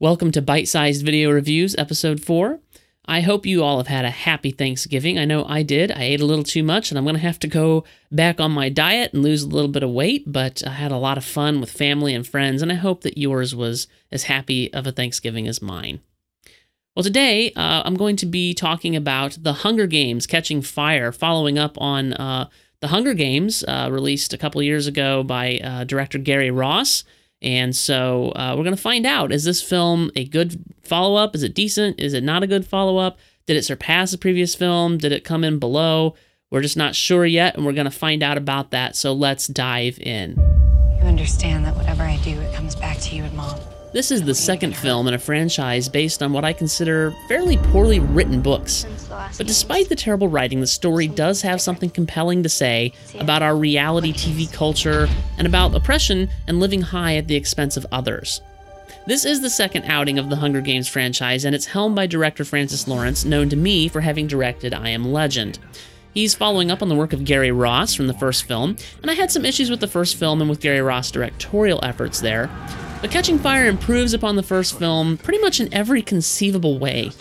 Welcome to Bite Sized Video Reviews, Episode 4. I hope you all have had a happy Thanksgiving. I know I did. I ate a little too much, and I'm going to have to go back on my diet and lose a little bit of weight, but I had a lot of fun with family and friends, and I hope that yours was as happy of a Thanksgiving as mine. Well, today uh, I'm going to be talking about The Hunger Games Catching Fire, following up on uh, The Hunger Games, uh, released a couple years ago by uh, director Gary Ross. And so uh, we're going to find out is this film a good follow up? Is it decent? Is it not a good follow up? Did it surpass the previous film? Did it come in below? We're just not sure yet, and we're going to find out about that. So let's dive in. You understand that whatever I do, it comes back to you and mom. This is the second film in a franchise based on what I consider fairly poorly written books. But despite the terrible writing, the story does have something compelling to say about our reality TV culture and about oppression and living high at the expense of others. This is the second outing of the Hunger Games franchise, and it's helmed by director Francis Lawrence, known to me for having directed I Am Legend. He's following up on the work of Gary Ross from the first film, and I had some issues with the first film and with Gary Ross' directorial efforts there. But Catching Fire improves upon the first film pretty much in every conceivable way.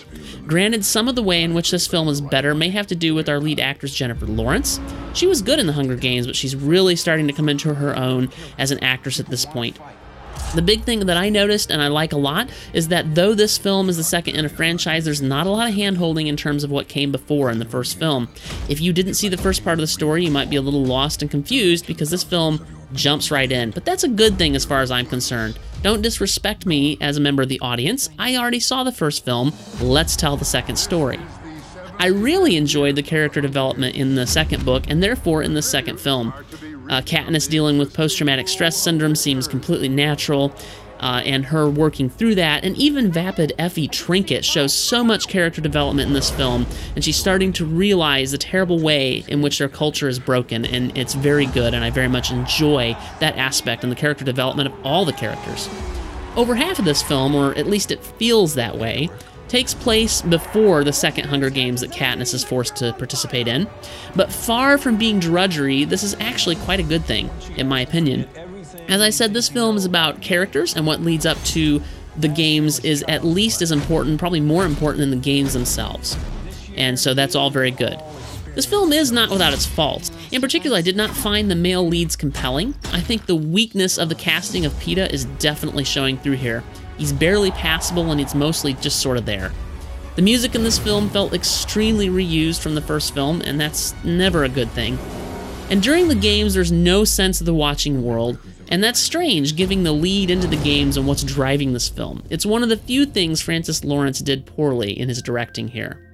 Granted, some of the way in which this film is better may have to do with our lead actress Jennifer Lawrence. She was good in The Hunger Games, but she's really starting to come into her own as an actress at this point. The big thing that I noticed and I like a lot is that though this film is the second in a franchise, there's not a lot of hand holding in terms of what came before in the first film. If you didn't see the first part of the story, you might be a little lost and confused because this film jumps right in. But that's a good thing as far as I'm concerned. Don't disrespect me as a member of the audience. I already saw the first film. Let's tell the second story. I really enjoyed the character development in the second book and therefore in the second film. Uh, Katniss dealing with post traumatic stress syndrome seems completely natural uh, and her working through that. And even vapid Effie Trinket shows so much character development in this film, and she's starting to realize the terrible way in which their culture is broken, and it's very good, and I very much enjoy that aspect and the character development of all the characters. Over half of this film, or at least it feels that way, takes place before the second Hunger Games that Katniss is forced to participate in. But far from being drudgery, this is actually quite a good thing, in my opinion. As I said, this film is about characters, and what leads up to the games is at least as important, probably more important than the games themselves. And so that's all very good. This film is not without its faults. In particular, I did not find the male leads compelling. I think the weakness of the casting of Peeta is definitely showing through here. He's barely passable and it's mostly just sort of there. The music in this film felt extremely reused from the first film, and that's never a good thing. And during the games, there's no sense of the watching world, and that's strange, giving the lead into the games and what's driving this film. It's one of the few things Francis Lawrence did poorly in his directing here.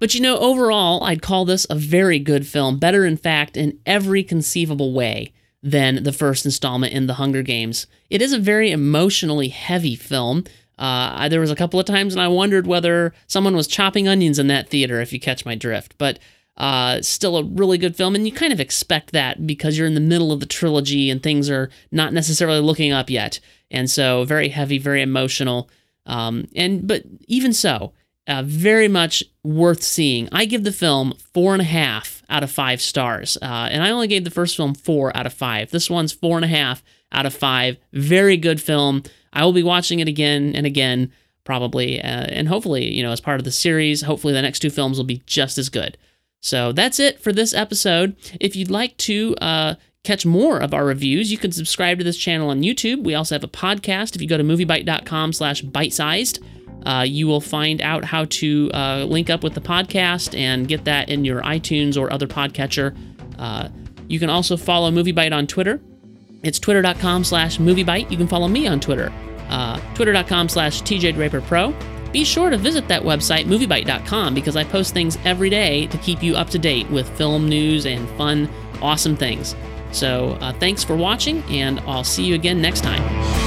But you know, overall, I'd call this a very good film, better in fact in every conceivable way than the first installment in The Hunger Games. It is a very emotionally heavy film. Uh, there was a couple of times and I wondered whether someone was chopping onions in that theater, if you catch my drift. But uh, still a really good film, and you kind of expect that because you're in the middle of the trilogy and things are not necessarily looking up yet, and so very heavy, very emotional. Um, and but even so, uh, very much worth seeing. I give the film four and a half out of five stars, uh, and I only gave the first film four out of five. This one's four and a half out of five. Very good film. I will be watching it again and again, probably, uh, and hopefully, you know, as part of the series. Hopefully, the next two films will be just as good. So that's it for this episode. If you'd like to uh, catch more of our reviews, you can subscribe to this channel on YouTube. We also have a podcast. If you go to moviebite.com slash bite-sized, uh, you will find out how to uh, link up with the podcast and get that in your iTunes or other podcatcher. Uh, you can also follow MovieBite on Twitter. It's twitter.com slash moviebite. You can follow me on Twitter, uh, twitter.com slash tjdraperpro be sure to visit that website, moviebite.com, because I post things every day to keep you up to date with film news and fun, awesome things. So, uh, thanks for watching, and I'll see you again next time.